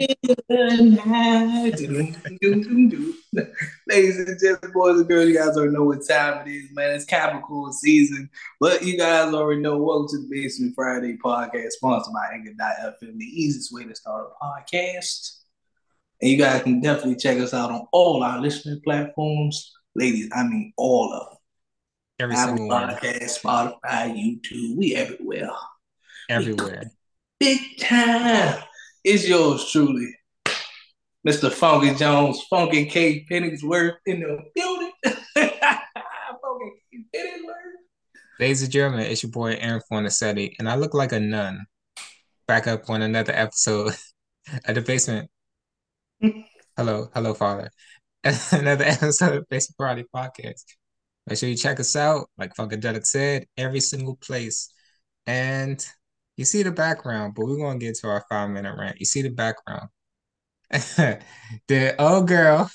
Ladies and gentlemen, boys and girls, you guys already know what time it is, man. It's Capricorn season. But you guys already know. Welcome to the Basement Friday podcast, sponsored by Anchor.fm, the easiest way to start a podcast. And you guys can definitely check us out on all our listening platforms. Ladies, I mean all of them. Every Apple single podcast, one. Spotify, YouTube, we everywhere. Everywhere. Big time. It's yours truly, Mr. Funky Jones, Funky K Penningsworth in the building. Funky K Penningsworth. Ladies and gentlemen, it's your boy Aaron Fornasetti, and I look like a nun. Back up on another episode at the basement. hello, hello, Father. another episode of Basic Friday Podcast. Make sure you check us out, like Funkadelic said, every single place. And you see the background, but we're gonna get to our five minute rant. You see the background. the old girl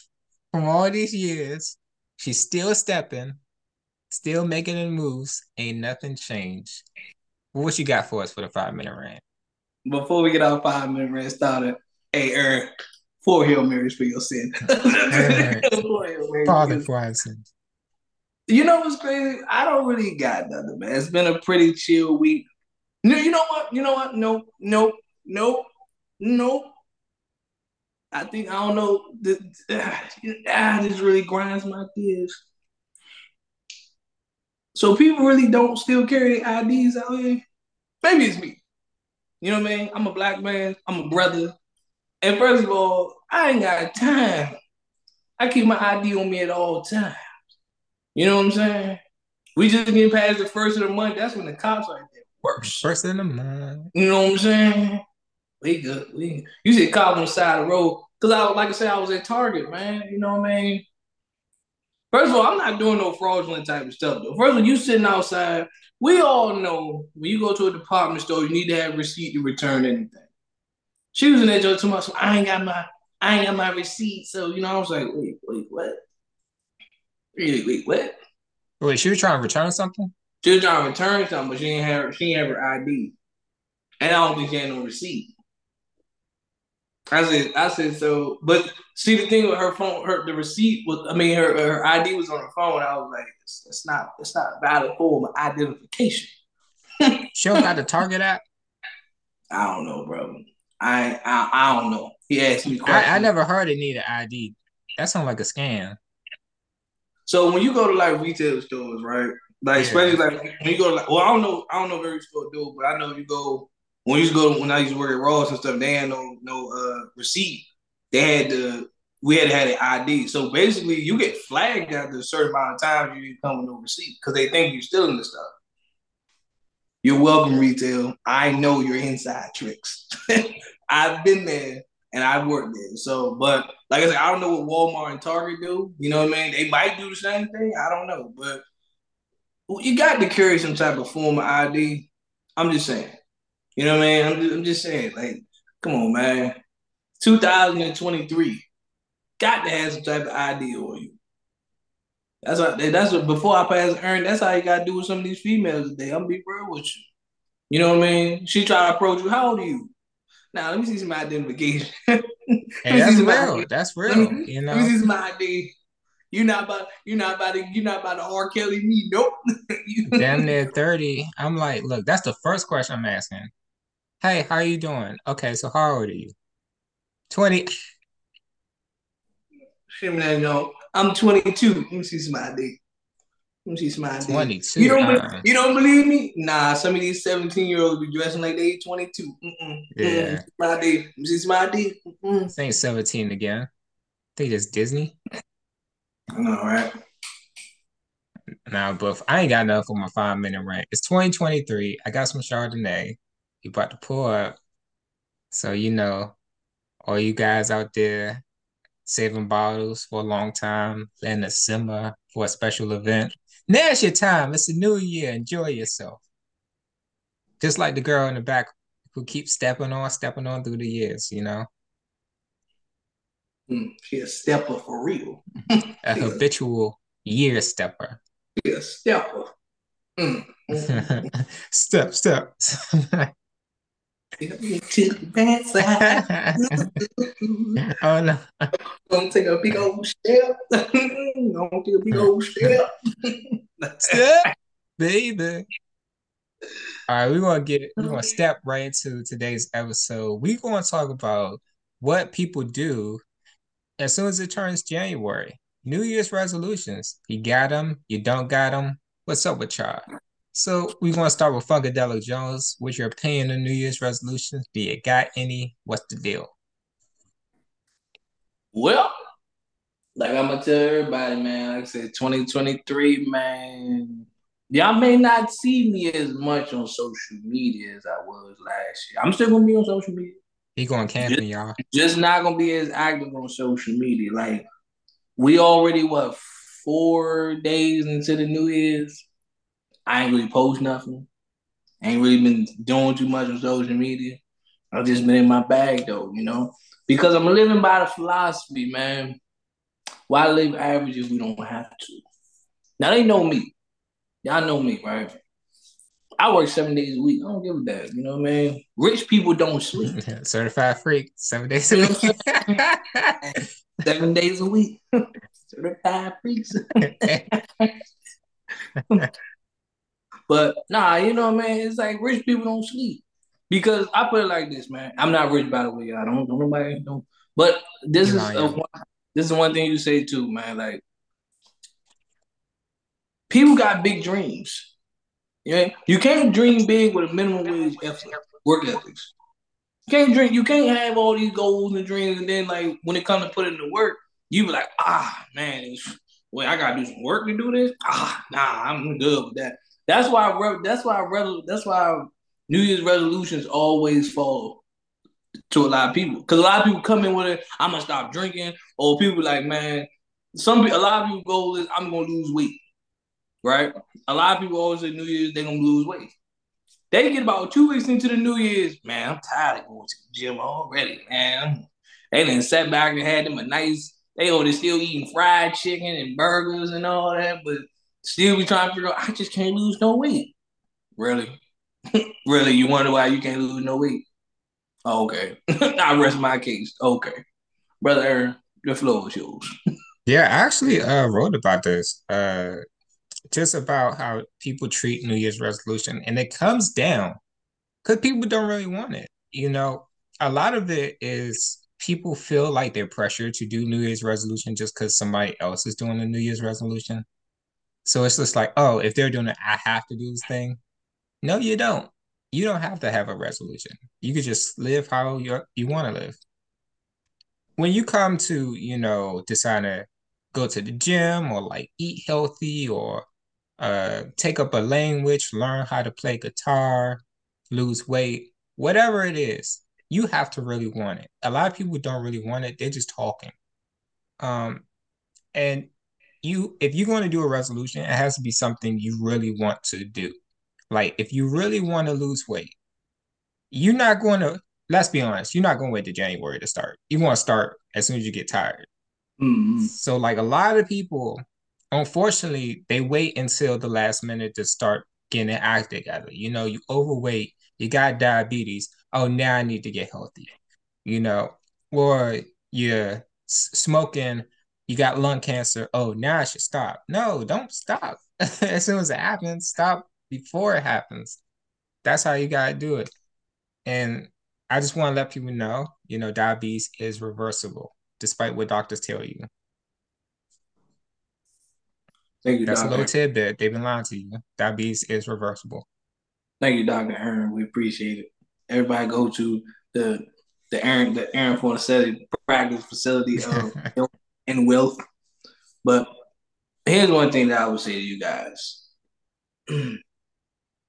from all these years, she's still stepping, still making the moves. Ain't nothing changed. What you got for us for the five minute rant? Before we get our five minute rant started, hey Eric, four Hail Marys for your sin. Father for our sins. You know what's crazy? I don't really got nothing, man. It's been a pretty chill week. No, you know what? You know what? No, no, no, no. I think I don't know. This, ah, this really grinds my gears. So people really don't still carry IDs out here. Maybe it's me. You know what I mean? I'm a black man. I'm a brother. And first of all, I ain't got time. I keep my ID on me at all times. You know what I'm saying? We just getting past the first of the month. That's when the cops are worse. First in the month. You know what I'm saying? We good. We you see cop on the side of the road. Cause I like I said, I was at Target, man. You know what I mean? First of all, I'm not doing no fraudulent type of stuff though. First of all, you sitting outside. We all know when you go to a department store, you need to have a receipt to return anything. She was in there just too much. I ain't got my I ain't got my receipt. So you know, I was like, wait, wait, what? Wait, wait, what? Wait, she was trying to return something? She was trying to return something, but she ain't have she ain't have her ID. And I don't think she had no receipt. I said, I said so, but see the thing with her phone, her the receipt was, I mean, her her ID was on her phone. I was like, it's, it's not, it's not valid form of identification. she don't got the Target app. I don't know, bro. I I, I don't know. He asked me. I, I never heard it need an ID. That sounds like a scam. So when you go to like retail stores, right? Like yeah. especially like when you go to like, well, I don't know, I don't know very store do, it, but I know you go when you used to go to, when I used to work at Ross and stuff, they had no no uh receipt. They had to we had have an ID. So basically, you get flagged after a certain amount of times you come with no receipt because they think you're stealing the stuff. You're welcome, retail. I know your inside tricks. I've been there and I've worked there. So, but like I said, I don't know what Walmart and Target do. You know what I mean? They might do the same thing. I don't know, but you got to carry some type of form of ID. I'm just saying. You know what I mean? I'm just, I'm just saying, like, come on, man. 2023. Got to have some type of ID on you. That's what that's what before I pass Earn, that's how you gotta do with some of these females today. I'm gonna be real with you. You know what I mean? She try to approach you. How old are you? Now let me see some identification. hey, that's real. That's real. Me, you know, let me see some ID. You're not about you're not about to you're not about to R. Kelly me. Nope. Damn near 30. I'm like, look, that's the first question I'm asking. Hey, how are you doing? Okay, so how old are you? 20. No, I'm 22. Let me see some ID. Let me see some ID. 22. You don't, uh you don't believe me? Nah, some of these 17 year olds be dressing like they 22. Mm-mm. Yeah. Mm-mm. ID. Let me see some ID. Mm-mm. Ain't 17 again. They just Disney. I know, right? Now, but I ain't got enough for my five minute rant. It's 2023. I got some Chardonnay. You about to pull up. So, you know, all you guys out there saving bottles for a long time, letting it simmer for a special event. Now's your time. It's a new year. Enjoy yourself. Just like the girl in the back who keeps stepping on, stepping on through the years, you know? Mm, she a stepper for real. a habitual year stepper. She a stepper. Mm. step, step. oh no. Gonna take a big old step. Gonna take a big old step. step, baby. All right, we're gonna get we're gonna step right into today's episode. We're gonna talk about what people do as soon as it turns January. New Year's resolutions. You got them, you don't got them. What's up with y'all? So we're gonna start with Funkadelic Jones. What's your opinion on New Year's resolutions? Do you got any? What's the deal? Well, like I'm gonna tell everybody, man. Like I said, 2023, man. Y'all may not see me as much on social media as I was last year. I'm still gonna be on social media. He going camping, y'all. Just not gonna be as active on social media. Like we already what four days into the New Year's. I ain't really post nothing. ain't really been doing too much on social media. I've just been in my bag though, you know, because I'm living by the philosophy, man. Why live average if we don't have to? Now they know me. Y'all know me, right? I work seven days a week. I don't give a damn. You know what I mean? Rich people don't sleep. Certified freak, seven days a week. seven days a week. Certified freaks. but nah, you know, what I mean? it's like rich people don't sleep. Because I put it like this, man. I'm not rich by the way. I don't, don't nobody don't. But this You're is a, one, this is one thing you say too, man. Like people got big dreams. You know, you can't dream big with a minimum wage effort, work ethics. You can't dream. You can't have all these goals and dreams, and then like when it comes to putting into work, you be like, ah, man, wait, I gotta do some work to do this. Ah, nah, I'm good with that. That's why. I, That's why. I, That's why New Year's resolutions always fall to a lot of people because a lot of people come in with it. I'm gonna stop drinking, or people like, man, some a lot of people goal is I'm gonna lose weight right? A lot of people always say New Year's they're gonna lose weight. They get about two weeks into the New Year's, man. I'm tired of going to the gym already, man. They didn't sat back and had them a nice. They over still eating fried chicken and burgers and all that, but still be trying to figure out. I just can't lose no weight. Really, really, you wonder why you can't lose no weight? okay, I rest my case. Okay, brother Aaron, the floor is yours. yeah, I actually uh, wrote about this. Uh, just about how people treat New Year's resolution, and it comes down because people don't really want it. You know, a lot of it is people feel like they're pressured to do New Year's resolution just because somebody else is doing a New Year's resolution. So it's just like, oh, if they're doing it, I have to do this thing. No, you don't. You don't have to have a resolution. You could just live how you you want to live. When you come to, you know, decide to go to the gym or like eat healthy or uh, take up a language, learn how to play guitar, lose weight, whatever it is, you have to really want it. A lot of people don't really want it; they're just talking. Um, and you, if you're going to do a resolution, it has to be something you really want to do. Like if you really want to lose weight, you're not going to. Let's be honest, you're not going to wait to January to start. You want to start as soon as you get tired. Mm-hmm. So, like a lot of people unfortunately, they wait until the last minute to start getting act together. You know, you overweight, you got diabetes. Oh, now I need to get healthy. You know, or you're smoking, you got lung cancer. Oh, now I should stop. No, don't stop. as soon as it happens, stop before it happens. That's how you gotta do it. And I just want to let people know, you know, diabetes is reversible, despite what doctors tell you. Thank you, That's Dr. a little tidbit. They've been lying to you. Diabetes is reversible. Thank you, Dr. Aaron. We appreciate it. Everybody go to the the Aaron the Aaron Fornasetti practice facility uh, of and wealth. But here's one thing that I would say to you guys. I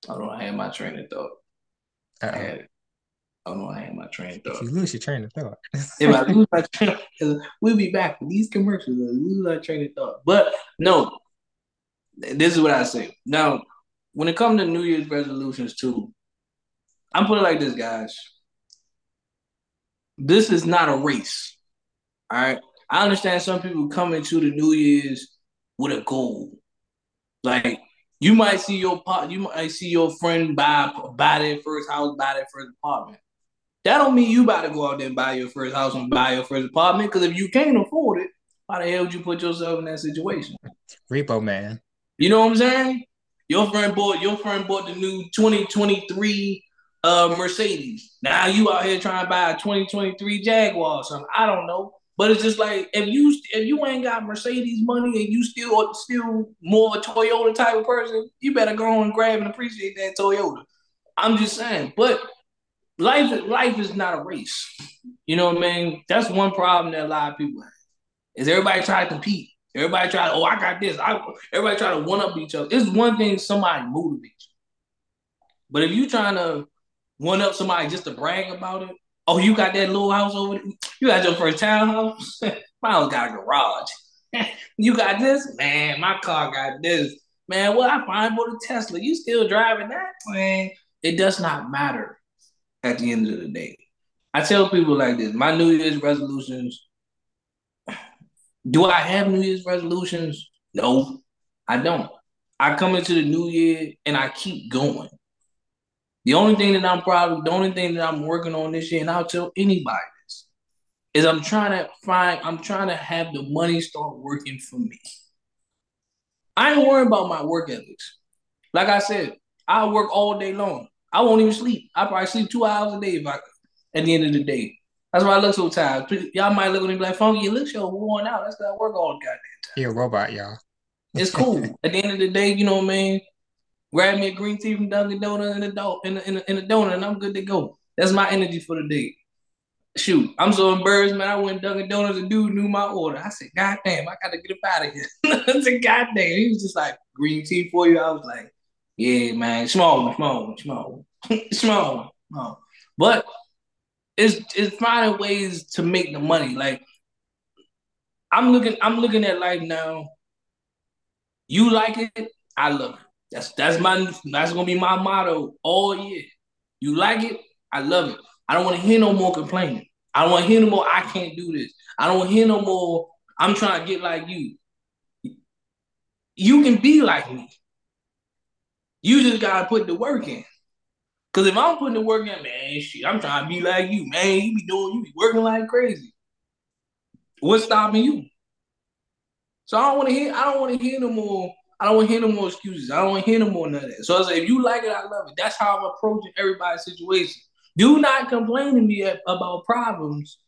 don't have my train of thought. I had it. I don't know. I had my train of thought. If you lose your train of thought. if I lose my train, we'll be back with these commercials. Lose our train of thought. But no, this is what I say. Now, when it comes to New Year's resolutions too, I'm putting like this, guys. This is not a race. All right. I understand some people come into the New Year's with a goal. Like you might see your pot, you might see your friend buy buy their first house, buy their first apartment. That don't mean you about to go out there and buy your first house and buy your first apartment. Because if you can't afford it, why the hell would you put yourself in that situation? Repo man. You know what I'm saying? Your friend bought your friend bought the new 2023 uh, Mercedes. Now you out here trying to buy a 2023 Jaguar or something. I don't know. But it's just like if you if you ain't got Mercedes money and you still still more a Toyota type of person, you better go and grab and appreciate that Toyota. I'm just saying. But life life is not a race. You know what I mean? That's one problem that a lot of people have. Is everybody try to compete. Everybody try to, oh, I got this. I everybody try to one up each other. It's one thing somebody motivates you. But if you trying to one up somebody just to brag about it, oh, you got that little house over there? You got your first townhouse? My house got a garage. you got this? Man, my car got this. Man, what I find for the Tesla? You still driving that? Man, it does not matter at the end of the day. I tell people like this: my New Year's resolutions. Do I have New Year's resolutions? No, I don't. I come into the new year and I keep going. The only thing that I'm probably, the only thing that I'm working on this year, and I'll tell anybody this, is I'm trying to find, I'm trying to have the money start working for me. I ain't worrying about my work ethics. Like I said, I work all day long. I won't even sleep. I probably sleep two hours a day if I at the end of the day. That's why I look so tired. Y'all might look at me like, Funky, you look so worn out. That's because I work all the goddamn time. You're a robot, y'all. It's cool. at the end of the day, you know what I mean? Grab me a green tea from Dunkin' Donuts and a, do- in a, in, a, in a donut, and I'm good to go. That's my energy for the day. Shoot, I'm so embarrassed, man. I went Dunkin' Donuts, and dude knew my order. I said, God damn, I gotta get up out of here. I said, God damn. He was just like, green tea for you. I was like, yeah, man, small small small small. No. But it's it's finding ways to make the money. Like I'm looking, I'm looking at life now. You like it, I love it. That's that's my that's gonna be my motto all year. You like it, I love it. I don't want to hear no more complaining. I don't want to hear no more. I can't do this. I don't hear no more. I'm trying to get like you. You can be like me. You just gotta put the work in. Cause if I'm putting the work in, man, shit, I'm trying to be like you, man. You be doing, you be working like crazy. What's stopping you? So I don't want to hear, I don't want to hear no more. I don't want to hear no more excuses. I don't want to hear no more none of that. So I say, if you like it, I love it. That's how I'm approaching everybody's situation. Do not complain to me about problems.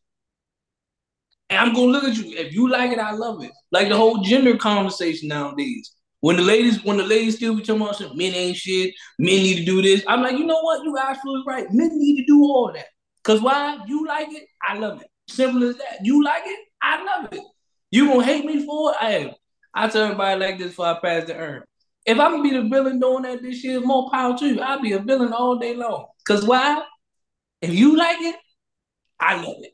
And I'm gonna look at you. If you like it, I love it. Like the whole gender conversation nowadays. When the ladies, when the ladies still be talking about men ain't shit, men need to do this. I'm like, you know what? You absolutely right. Men need to do all that. Cause why? You like it, I love it. Simple as that. You like it, I love it. You gonna hate me for it? I am. I tell everybody like this before I pass the urn. If I'm gonna be the villain doing that this year, more power to you. I'll be a villain all day long. Cause why? If you like it, I love it.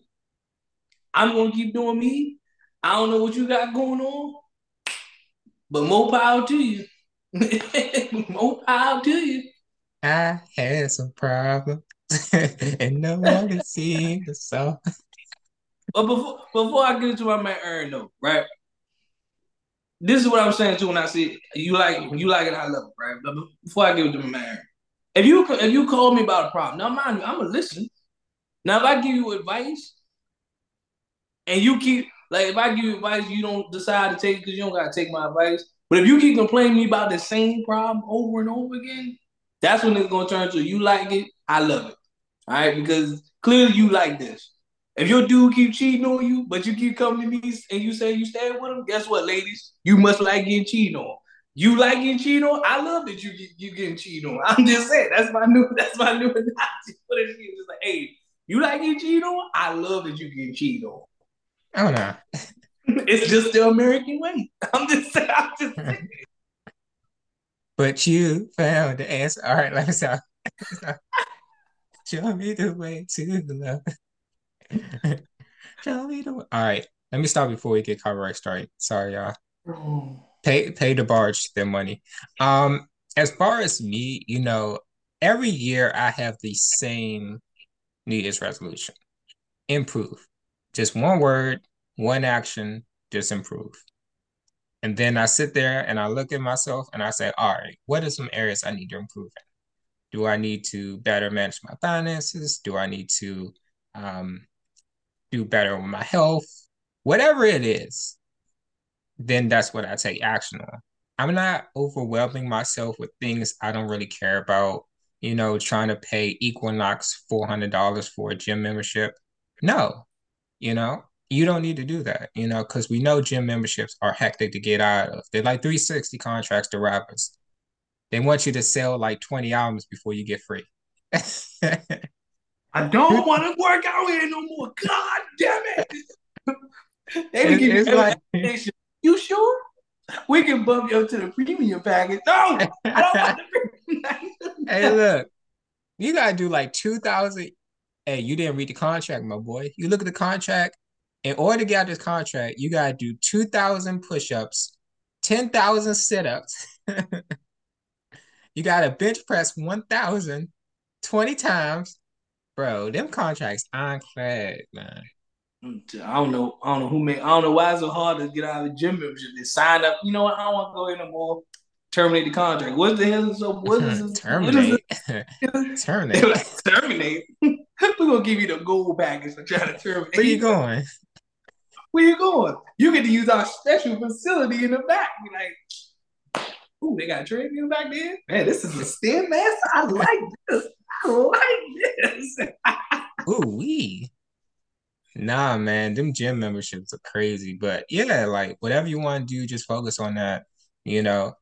I'm gonna keep doing me. I don't know what you got going on. But more power to you. more power to you. I had some problems and no one can see the song. But before before I get into my man Aaron though, right? This is what I'm saying too when I see you like you like it, I love it, right? But before I get into my man Aaron, if you if you call me about a problem, now mind you, I'm gonna listen. Now if I give you advice and you keep like if I give you advice, you don't decide to take it because you don't gotta take my advice. But if you keep complaining me about the same problem over and over again, that's when it's gonna turn to you like it, I love it. All right, because clearly you like this. If your dude keep cheating on you, but you keep coming to me and you say you stay with him, guess what, ladies? You must like getting cheated on. You like getting cheated on? I love that you you getting cheated on. I'm just saying that's my new that's my new analogy. What is it? Just like, hey, you like getting cheated on? I love that you getting cheated on. Oh know. it's just the American way. I'm just saying. I'm just saying. But you found the answer. All right, let us out. Show me the way to love. Show me the way. All right, let me stop before we get copyright strike. Sorry, y'all. Pay pay DeBarge their money. Um, as far as me, you know, every year I have the same New Year's resolution: improve. Just one word, one action, just improve. And then I sit there and I look at myself and I say, all right, what are some areas I need to improve in? Do I need to better manage my finances? Do I need to um, do better with my health? Whatever it is, then that's what I take action on. I'm not overwhelming myself with things I don't really care about, you know, trying to pay Equinox $400 for a gym membership. No, you know, you don't need to do that, you know, because we know gym memberships are hectic to get out of. They're like 360 contracts to rappers. They want you to sell like 20 albums before you get free. I don't want to work out here no more. God damn it. they give you like, you sure? We can bump you up to the premium package. No, I don't want the premium Hey, look, you gotta do like two thousand. Hey, you didn't read the contract, my boy. You look at the contract. In order to get out this contract, you gotta do two thousand push-ups, ten thousand sit-ups. you gotta bench press 1,000 20 times. Bro, them contracts ironclad, man. I don't know. I don't know who made. I don't know why it's so hard to get out of the gym membership. They sign up. You know what? I don't want to go in no more. Terminate the contract. What the hell is so? What is this? terminate? What is terminate. terminate. We're gonna give you the gold package for trying to terminate. Where you going? Where you going? You get to use our special facility in the back. You're like, ooh, they got a training back there. Man, this is a StairMaster. I like this. I like this. ooh, we. Nah, man, them gym memberships are crazy. But yeah, like whatever you want to do, just focus on that. You know,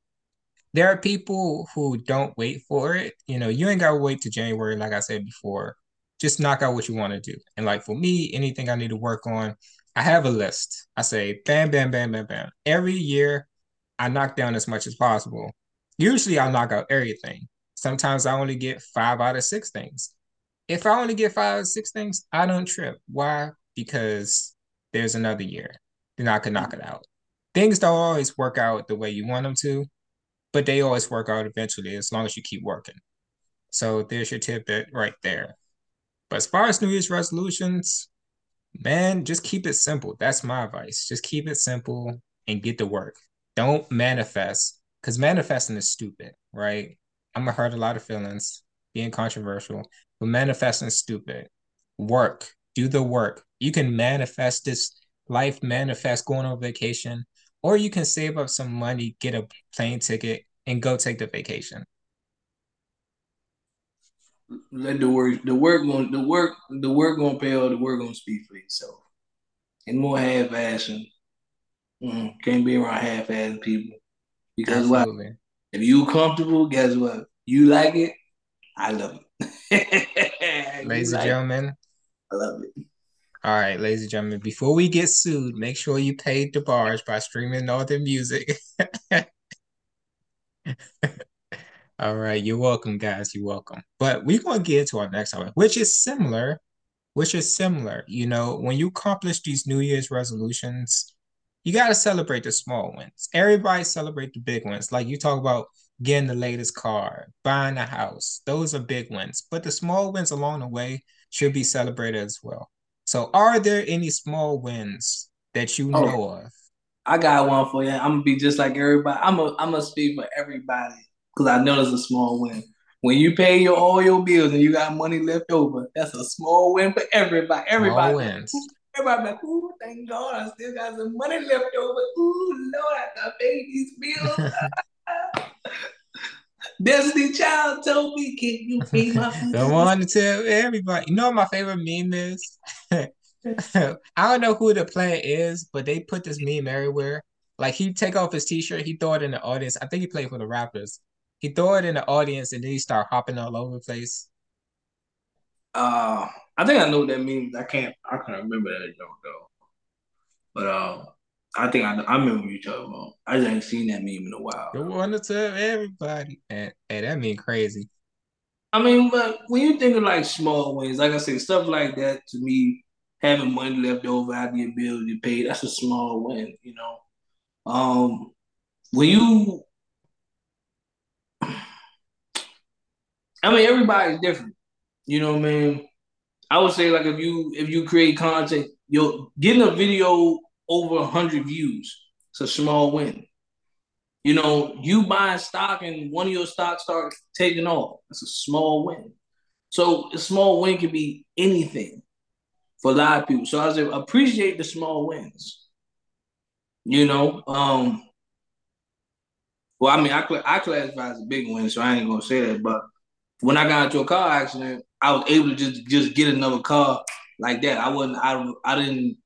there are people who don't wait for it. You know, you ain't gotta wait to January, like I said before. Just knock out what you want to do. And like for me, anything I need to work on, I have a list. I say bam, bam, bam, bam, bam. Every year, I knock down as much as possible. Usually, I knock out everything. Sometimes I only get five out of six things. If I only get five of six things, I don't trip. Why? because there's another year. Then I could knock it out. Things don't always work out the way you want them to, but they always work out eventually as long as you keep working. So there's your tidbit right there. But as far as New Year's resolutions, man, just keep it simple. That's my advice. Just keep it simple and get to work. Don't manifest because manifesting is stupid, right? I'm gonna hurt a lot of feelings, being controversial, but manifesting is stupid. Work, do the work. You can manifest this life, manifest going on vacation, or you can save up some money, get a plane ticket, and go take the vacation. Let the work, the work going, the work, the work gonna pay all the work gonna speak for itself. And more half assing. Mm, can't be around half assing people. Because what? If you comfortable, guess what? You like it, I love it. Ladies and gentlemen, I love it. All right, ladies and gentlemen, before we get sued, make sure you paid DeBarge by streaming Northern Music. All right, you're welcome, guys. You're welcome. But we're gonna get to our next topic, which is similar, which is similar. You know, when you accomplish these New Year's resolutions, you gotta celebrate the small wins. Everybody celebrate the big ones. Like you talk about getting the latest car, buying a house. Those are big wins. But the small wins along the way should be celebrated as well. So, are there any small wins that you oh, know of? I got one for you. I'm gonna be just like everybody. I'm a I'm gonna speak for everybody because I know it's a small win. When you pay your all your bills and you got money left over, that's a small win for everybody. Everybody small wins. Everybody like, ooh, thank God, I still got some money left over. Ooh, Lord, I got to pay these bills. Destiny Child told me, can you pay my Don't want to tell everybody. You know what my favorite meme is? I don't know who the player is, but they put this meme everywhere. Like he take off his t-shirt, he throw it in the audience. I think he played for the Raptors. He throw it in the audience and then he start hopping all over the place. Uh, I think I know what that means. I can't. I can't remember that joke though. But uh, I think I, I remember you talking about. I just ain't seen that meme in a while. The one to tell everybody, and hey, that mean crazy. I mean, but when you think of like small wins, like I said, stuff like that to me, having money left over after your bills you pay, that's a small win, you know. Um, when you, I mean, everybody's different. You know what I mean? I would say like if you if you create content, you're getting a video over 100 views. It's a small win. You know, you buying stock and one of your stocks start taking off. That's a small win. So a small win can be anything for a lot of people. So I say appreciate the small wins. You know, um, well, I mean, I I classify as a big win, so I ain't gonna say that. But when I got into a car accident, I was able to just just get another car like that. I wasn't. I I didn't.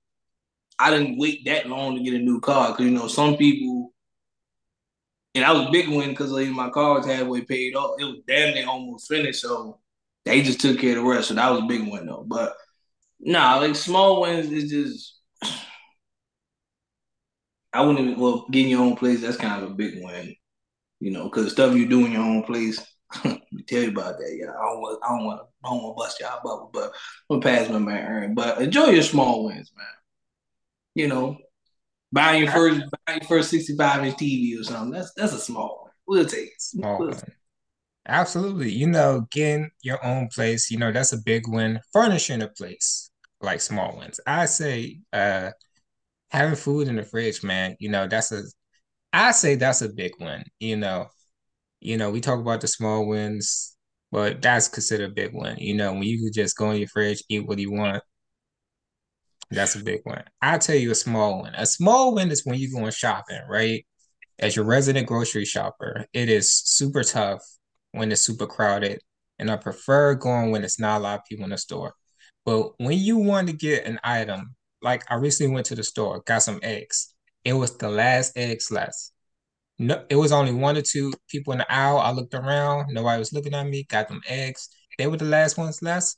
I didn't wait that long to get a new car because you know some people. And I was big win because like, my car was halfway paid off. It was damn near almost finished, so they just took care of the rest. So that was a big win though. But nah, like small wins is just. I wouldn't even well getting your own place. That's kind of a big win, you know, because stuff you do in your own place Let me tell you about that. Yeah, I don't want, I don't want, I don't want to bust y'all bubble, but I'm gonna pass my man Aaron. But enjoy your small wins, man. You know, buying your first, buying your first 65 inch TV or something. That's that's a small one. We'll take it. Small we'll one. Absolutely. You know, getting your own place, you know, that's a big win. Furnishing a place, like small wins. I say uh having food in the fridge, man, you know, that's a I say that's a big win, you know you know, we talk about the small wins, but that's considered a big win. You know, when you can just go in your fridge, eat what you want, that's a big win. I'll tell you a small win. A small win is when you're going shopping, right? As your resident grocery shopper, it is super tough when it's super crowded. And I prefer going when it's not a lot of people in the store. But when you want to get an item, like I recently went to the store, got some eggs. It was the last eggs left no, it was only one or two people in the aisle. I looked around, nobody was looking at me, got them eggs. They were the last ones left.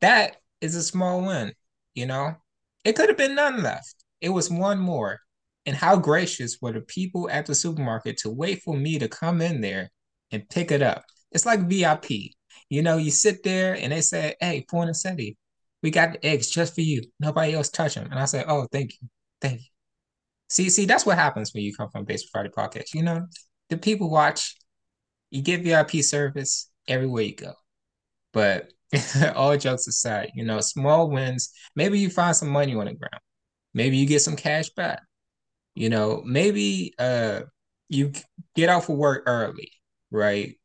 That is a small win, you know? It could have been none left. It was one more. And how gracious were the people at the supermarket to wait for me to come in there and pick it up. It's like VIP. You know, you sit there and they say, Hey, Fornasetti, we got the eggs just for you. Nobody else touch them. And I say, Oh, thank you. Thank you. See, see, that's what happens when you come from Basement Friday podcast. You know, the people watch, you get VIP service everywhere you go. But all jokes aside, you know, small wins, maybe you find some money on the ground. Maybe you get some cash back. You know, maybe uh you get off of work early, right?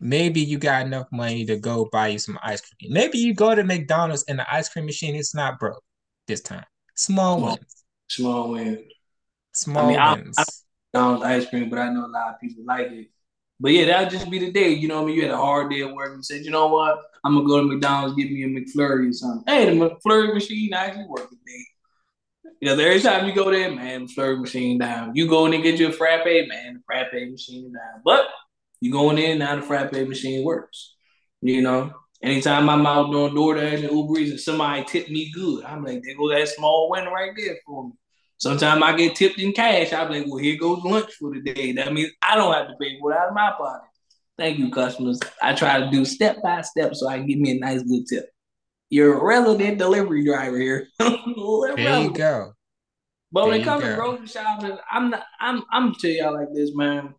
Maybe you got enough money to go buy you some ice cream. Maybe you go to McDonald's and the ice cream machine is not broke this time. Small, small wins. Small wins. Small I mean, wins. I, I, ice cream, but I know a lot of people like it. But yeah, that'll just be the day. You know, I mean, you had a hard day at work and said, you know what, I'm gonna go to McDonald's, give me a McFlurry or something. Hey, the McFlurry machine actually works today. You know, every time you go there, man, the McFlurry machine down. You go in and get your frappe, man, the frappe machine down. But you going in now, the frappe machine works. You know, anytime I'm out doing DoorDash and Uber Eats and somebody tipped me good, I'm like, there go that small win right there for me. Sometimes I get tipped in cash. I'm like, well, here goes lunch for the day. That means I don't have to pay for it out of my pocket. Thank you, customers. I try to do step by step so I can get me a nice good tip. You're a resident delivery driver here. there you go. But there when it comes to grocery shopping, I'm not. I'm. I'm tell y'all like this, man.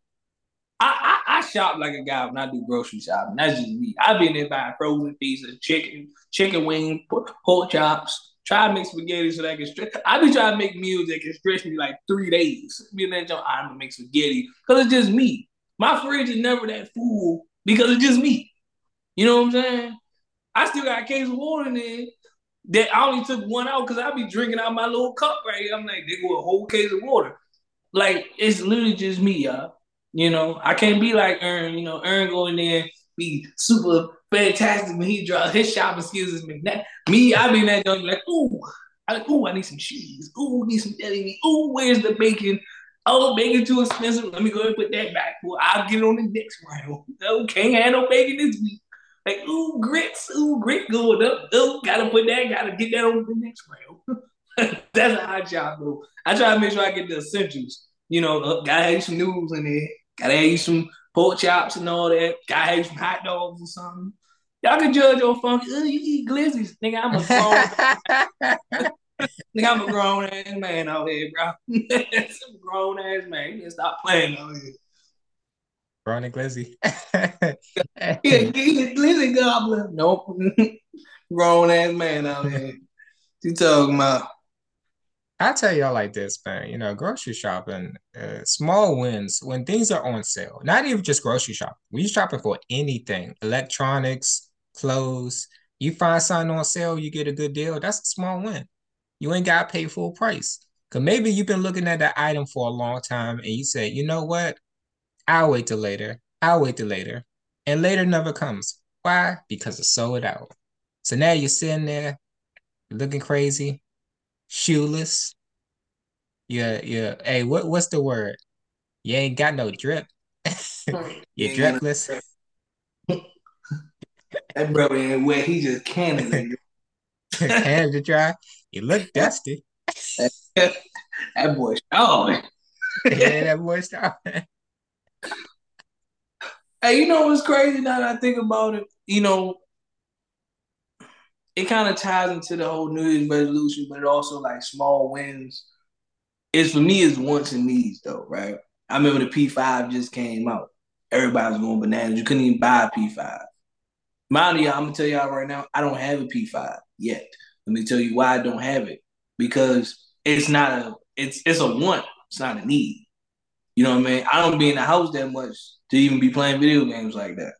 I, I, I shop like a guy when I do grocery shopping. That's just me. I've been there buying frozen pieces, chicken, chicken wings, pork chops, try to make spaghetti so that I can stretch. I be trying to make meals that can stretch me like three days. Be in that I'm gonna make spaghetti because it's just me. My fridge is never that full because it's just me. You know what I'm saying? I still got a case of water in there that I only took one out because I be drinking out my little cup right here. I'm like, they go a whole case of water. Like it's literally just me, y'all. You know, I can't be like Ern. You know, Ern go in there be super fantastic when he draws his shopping skills is McNabb. Me, I be that joint like, ooh, I like, ooh, I need some cheese. Ooh, need some deli meat. Ooh, where's the bacon? Oh, bacon too expensive. Let me go and put that back. Well, I'll get on the next round. No, can't have no bacon this week. Like, ooh, grits. Ooh, grit going up. Oh, gotta put that, gotta get that on the next round. That's how I shop, though. I try to make sure I get the essentials. You know, uh, gotta have some noodles in there. Gotta have you some pork chops and all that. Guy had some hot dogs or something. Y'all can judge on funky. Oh, you eat glizzies, nigga. I'm a grown. nigga, I'm a grown ass man out here, bro. Some grown ass man. You stop playing out here. Grown and glizzy. yeah, yeah, glizzy goblin. Nope. grown ass man out here. You talking about? I tell y'all like this, man. You know, grocery shopping, uh, small wins when things are on sale. Not even just grocery shopping. You shopping for anything, electronics, clothes, you find something on sale, you get a good deal. That's a small win. You ain't got to pay full price. Cause maybe you've been looking at that item for a long time, and you say, you know what? I'll wait till later. I'll wait till later, and later never comes. Why? Because it's sold out. So now you're sitting there looking crazy shoeless. Yeah, yeah. Hey, what what's the word? You ain't got no drip. You're dripless. that brother ain't wet. He just canning Hands to dry. You look dusty. that boy starving. yeah, that boy starving. Hey, you know what's crazy now that I think about it? You know, it kind of ties into the whole New Year's resolution, but it also like small wins. It's for me, it's wants and needs though, right? I remember the P5 just came out. Everybody was going bananas. You couldn't even buy a P5. Mind you, I'm gonna tell y'all right now, I don't have a P5 yet. Let me tell you why I don't have it. Because it's not a it's it's a want, it's not a need. You know what I mean? I don't be in the house that much to even be playing video games like that.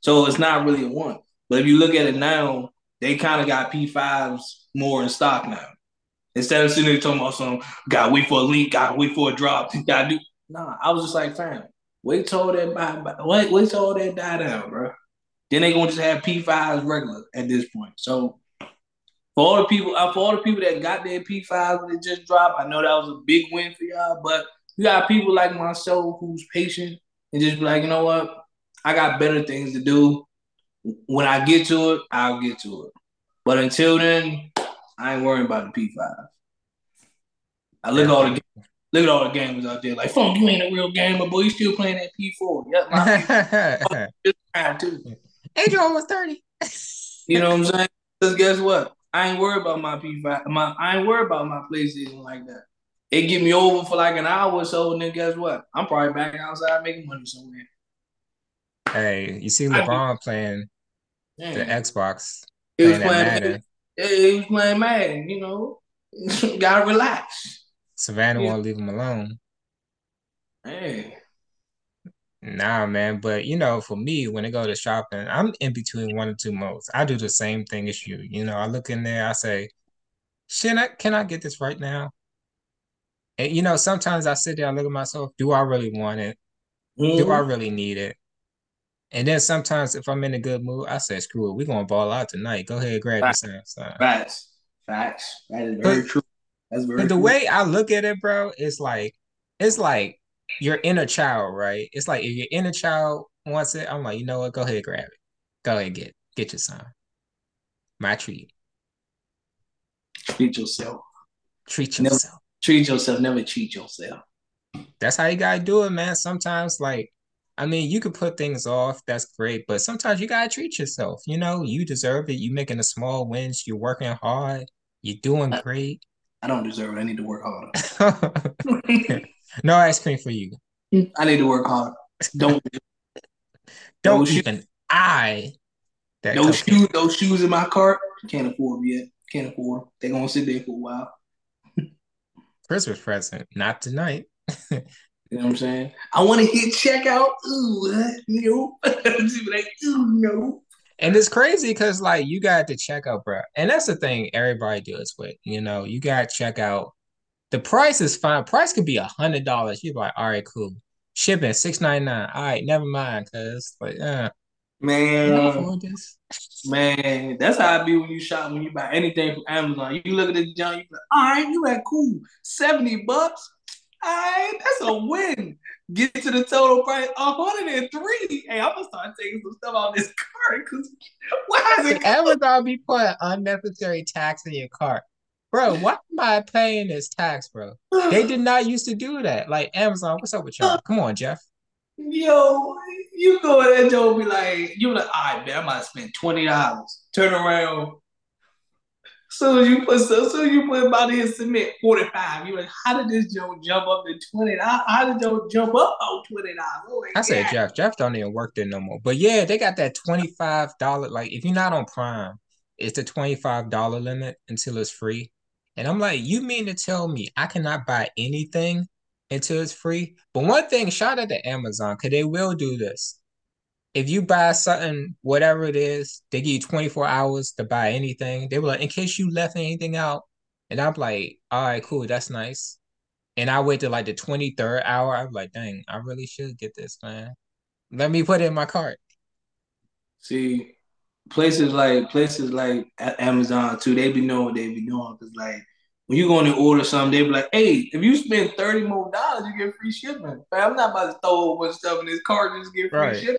So it's not really a want. But if you look at it now, they kind of got P5s more in stock now. Instead of sitting there talking about some, gotta wait for a link, gotta wait for a drop, gotta do. Nah, I was just like, fam, wait till that buy, wait, wait till all that die down, bro. Then they gonna just have P5s regular at this point. So for all the people, uh, for all the people that got their P5s when it just dropped, I know that was a big win for y'all. But you got people like myself who's patient and just be like, you know what, I got better things to do when I get to it, I'll get to it. But until then, I ain't worrying about the P5. I look at all the look at all the gamers out there like, "Funk, you ain't a real gamer, boy. You still playing that P4." Yep, my P4 too. Adrian was thirty. you know what I'm saying? Because guess what? I ain't worried about my P5. My I ain't worried about my PlayStation like that. It get me over for like an hour or so, and then guess what? I'm probably back outside making money somewhere. Hey, you see LeBron playing Damn. the Xbox. He was playing Madden. He was playing Madden, you know. Gotta relax. Savannah yeah. won't leave him alone. Hey. Nah, man. But you know, for me, when I go to shopping, I'm in between one or two modes. I do the same thing as you. You know, I look in there, I say, "Shit, I can I get this right now? And you know, sometimes I sit there, I look at myself, do I really want it? Mm-hmm. Do I mm-hmm. really need it? And then sometimes if I'm in a good mood, I say, screw it, we're gonna ball out tonight. Go ahead, grab Facts. your Samsung. Facts. Facts. That is very but, true. That's very but the true. way I look at it, bro, it's like it's like your inner child, right? It's like if your inner child wants it, I'm like, you know what? Go ahead, grab it. Go ahead, get get your son. My treat. Treat yourself. Treat yourself. Never, treat yourself. Never cheat yourself. That's how you gotta do it, man. Sometimes, like I mean, you could put things off. That's great, but sometimes you gotta treat yourself. You know, you deserve it. You're making a small wins. You're working hard. You're doing I, great. I don't deserve it. I need to work harder. no ice cream for you. I need to work hard. Don't don't even shoes. I. those shoes, those shoes in my cart, can't afford them yet. Can't afford them. They're gonna sit there for a while. Christmas present, not tonight. You know what I'm saying? I want to hit checkout. Ooh, no. like, ooh, no. And it's crazy because like you got to check out, bro. And that's the thing everybody deals with. You know, you got to check out. The price is fine. Price could be a hundred dollars. You're like, all right, cool. Shipping six ninety nine. All right, never mind. Cause like, uh, man, man, that's how I be when you shop when you buy anything from Amazon. You look at the junk, you like, all right, you at cool seventy bucks right, that's a win. Get to the total price, 103. Hey, I'm gonna start taking some stuff out this cart because why is it Amazon be putting unnecessary tax in your cart? Bro, why am I paying this tax, bro? They did not used to do that. Like Amazon, what's up with y'all? Come on, Jeff. Yo, you go in there, Joe, be like, you like, all right, man, I might spend twenty dollars. Turn around, soon as you put so soon you put body in cement 45, you like, how did this joke jump up to 20? How, how did Joe jump up on 20 dollars? I said Jeff. Jeff don't even work there no more. But yeah, they got that $25. Like if you're not on Prime, it's the $25 limit until it's free. And I'm like, you mean to tell me I cannot buy anything until it's free? But one thing, shout out to Amazon, because they will do this. If you buy something, whatever it is, they give you 24 hours to buy anything. They were like, in case you left anything out. And I'm like, all right, cool, that's nice. And I wait till like the 23rd hour. I'm like, dang, I really should get this, man. Let me put it in my cart. See, places like places like Amazon too, they be knowing what they be doing. Cause like when you going to order something, they be like, hey, if you spend 30 more dollars, you get free shipping. I'm not about to throw a whole bunch of stuff in this cart and just get free right. shipping.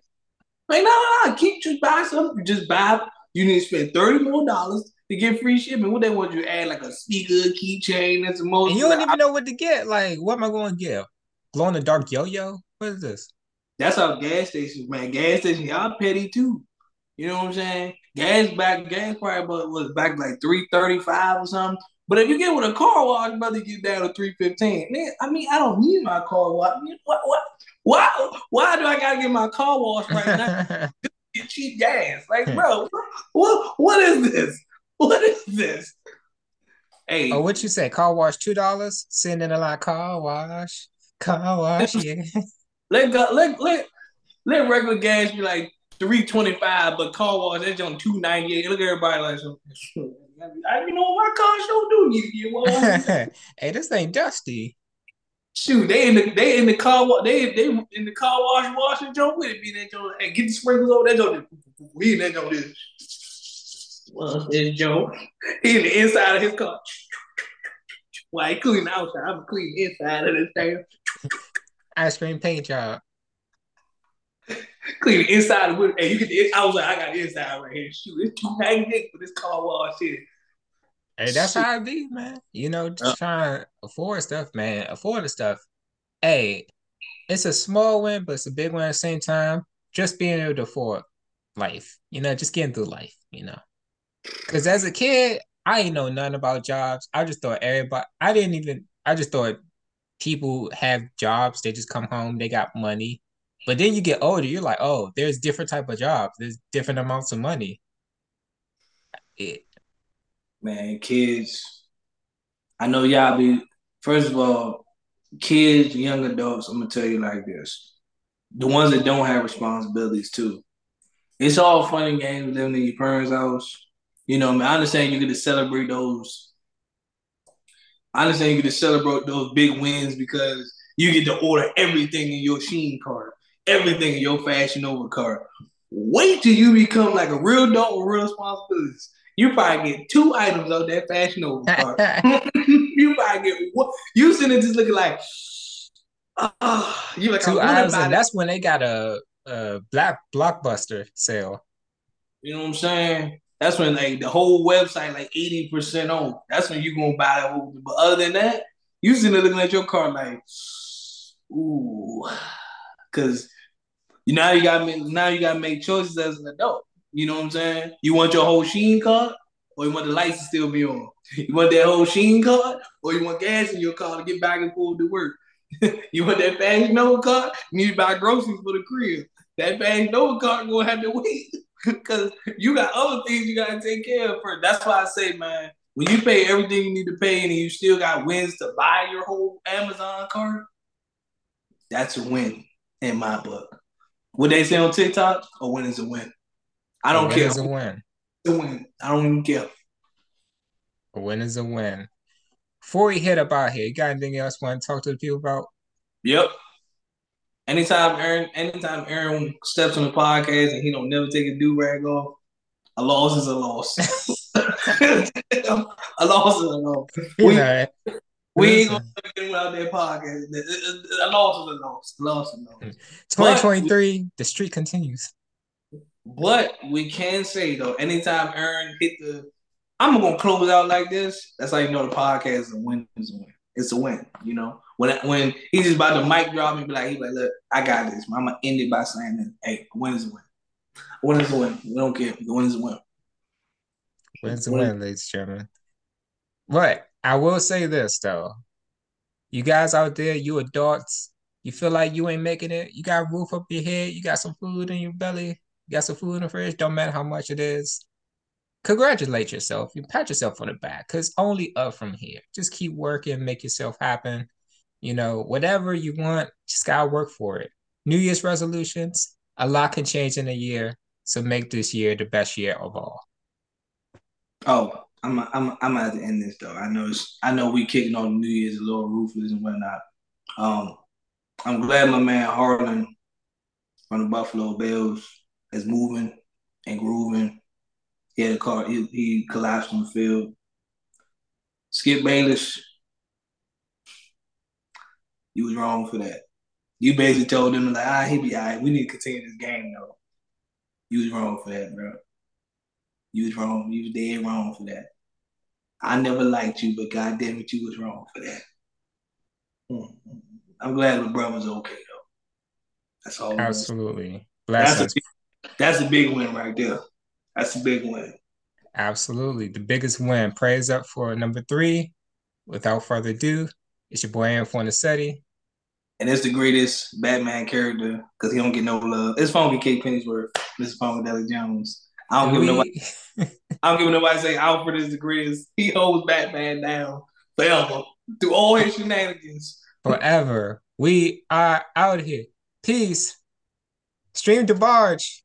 Like, no, no, no, keep just buy something. Just buy. You need to spend 30 more dollars to get free shipping. What they want you to add like a speaker, keychain, and some more. And you don't even know what to get. Like, what am I going to get? Glow in the dark yo yo? What is this? That's how gas stations, man. Gas stations, y'all petty too. You know what I'm saying? Gas back, gas price was back like three thirty five or something. But if you get with a car wash, brother, get down to three fifteen. Man, I mean, I don't need my car wash. What, what, why, why do I gotta get my car wash right now? get cheap gas, like, bro, what, what is this? What is this? Hey, oh, what you say? Car wash two dollars? Sitting in a lot car wash, car wash. Yeah. let go, let let let regular gas be like three twenty five, but car wash that's on two ninety eight. Look at everybody like so. I you know my car show do need to get one. hey, this ain't dusty. Shoot, they in the they in the car wash they they in the car wash washing joint with it. Be that joint and get the sprinkles over that joint. We in that joint. Well, this Joe. He in the inside of his car. Why he clean the outside? I'm clean the inside of this thing. Ice cream paint job clean the inside of it. And you get the I was like, I got the inside right here. Shoot, it's too magnetic for this car wash shit. Hey, that's Shit. how it be, man. You know, just uh, trying to afford stuff, man. Afford the stuff. Hey, it's a small win, but it's a big one at the same time. Just being able to afford life, you know, just getting through life, you know. Because as a kid, I ain't know nothing about jobs. I just thought everybody, I didn't even, I just thought people have jobs. They just come home, they got money, but then you get older, you're like, oh, there's different type of jobs. There's different amounts of money. It, Man, kids. I know y'all be. First of all, kids, young adults. I'm gonna tell you like this: the ones that don't have responsibilities too. It's all fun and games living in your parents' house. You know, I understand you get to celebrate those. I understand you get to celebrate those big wins because you get to order everything in your Shein cart everything in your Fashion Nova cart. Wait till you become like a real adult with real responsibilities. You probably get two items of that Fashion cart. you probably get what you sitting just looking like, uh, you like two items, and that's when they got a, a black blockbuster sale. You know what I'm saying? That's when like the whole website like 80% off. That's when you gonna buy that whole but other than that, you sitting there looking at your car like, ooh. Cause you now you got me. now you got to make choices as an adult. You know what I'm saying? You want your whole Shein card, or you want the lights to still be on? You want that whole Shein card, or you want gas in your car to get back and forth to work? you want that Fashion Nova card? You need to buy groceries for the crib. That Fashion Nova card gonna have to wait because you got other things you gotta take care of first. That's why I say, man, when you pay everything you need to pay and you still got wins to buy your whole Amazon card, that's a win in my book. What they say on TikTok, a win is a win. I don't care. Is a win. a win. I don't even care. A win is a win. Before we hit up out here, you got anything else you want to talk to the people about? Yep. Anytime Aaron, anytime Aaron steps on the podcast and he don't never take a do rag off, a loss is a loss. a loss is a loss. We, we ain't gonna get him out there podcast. A loss is a loss. Loss is a loss. 2023, but, the streak continues. But we can say though, anytime Aaron hit the I'm gonna close out like this, that's how you know the podcast is a win. It's a win. It's a win, you know. When when he's just about to mic drop and be like, he like, look, I got this. I'm gonna end it by saying this. Hey, a win is a win. A win is a win. We don't care. The win is a win. Win's a win, ladies and gentlemen. But I will say this though. You guys out there, you adults, you feel like you ain't making it. You got roof up your head, you got some food in your belly, you got some food in the fridge, don't matter how much it is. congratulate yourself. You pat yourself on the back because only up from here. Just keep working, make yourself happen. You know, whatever you want, just gotta work for it. New Year's resolutions, a lot can change in a year. So make this year the best year of all. Oh, I'm I'm I'm at the end this though. I know it's I know we kicking on New Year's a little ruthless and whatnot. Um, I'm glad my man Hamlin from the Buffalo Bills is moving and grooving. He had a car, he, he collapsed on the field. Skip Bayless, you was wrong for that. You basically told them like, ah, he be all right. We need to continue this game though. You was wrong for that, bro. You was wrong. You was dead wrong for that. I never liked you, but God damn it, you was wrong for that. Mm-hmm. I'm glad LeBron was okay though. That's all. Absolutely. That's a, that's a big win right there. That's a big win. Absolutely. The biggest win. Praise up for number three. Without further ado, it's your boy Antoine Nassetti. And it's the greatest Batman character because he don't get no love. It's Funky Kate Pennyworth. This is Funkadelic Jones. I don't give nobody. I don't give nobody to say Alfred is the greatest. He holds Batman down forever through all his shenanigans. Forever. We are out here. Peace. Stream DeBarge.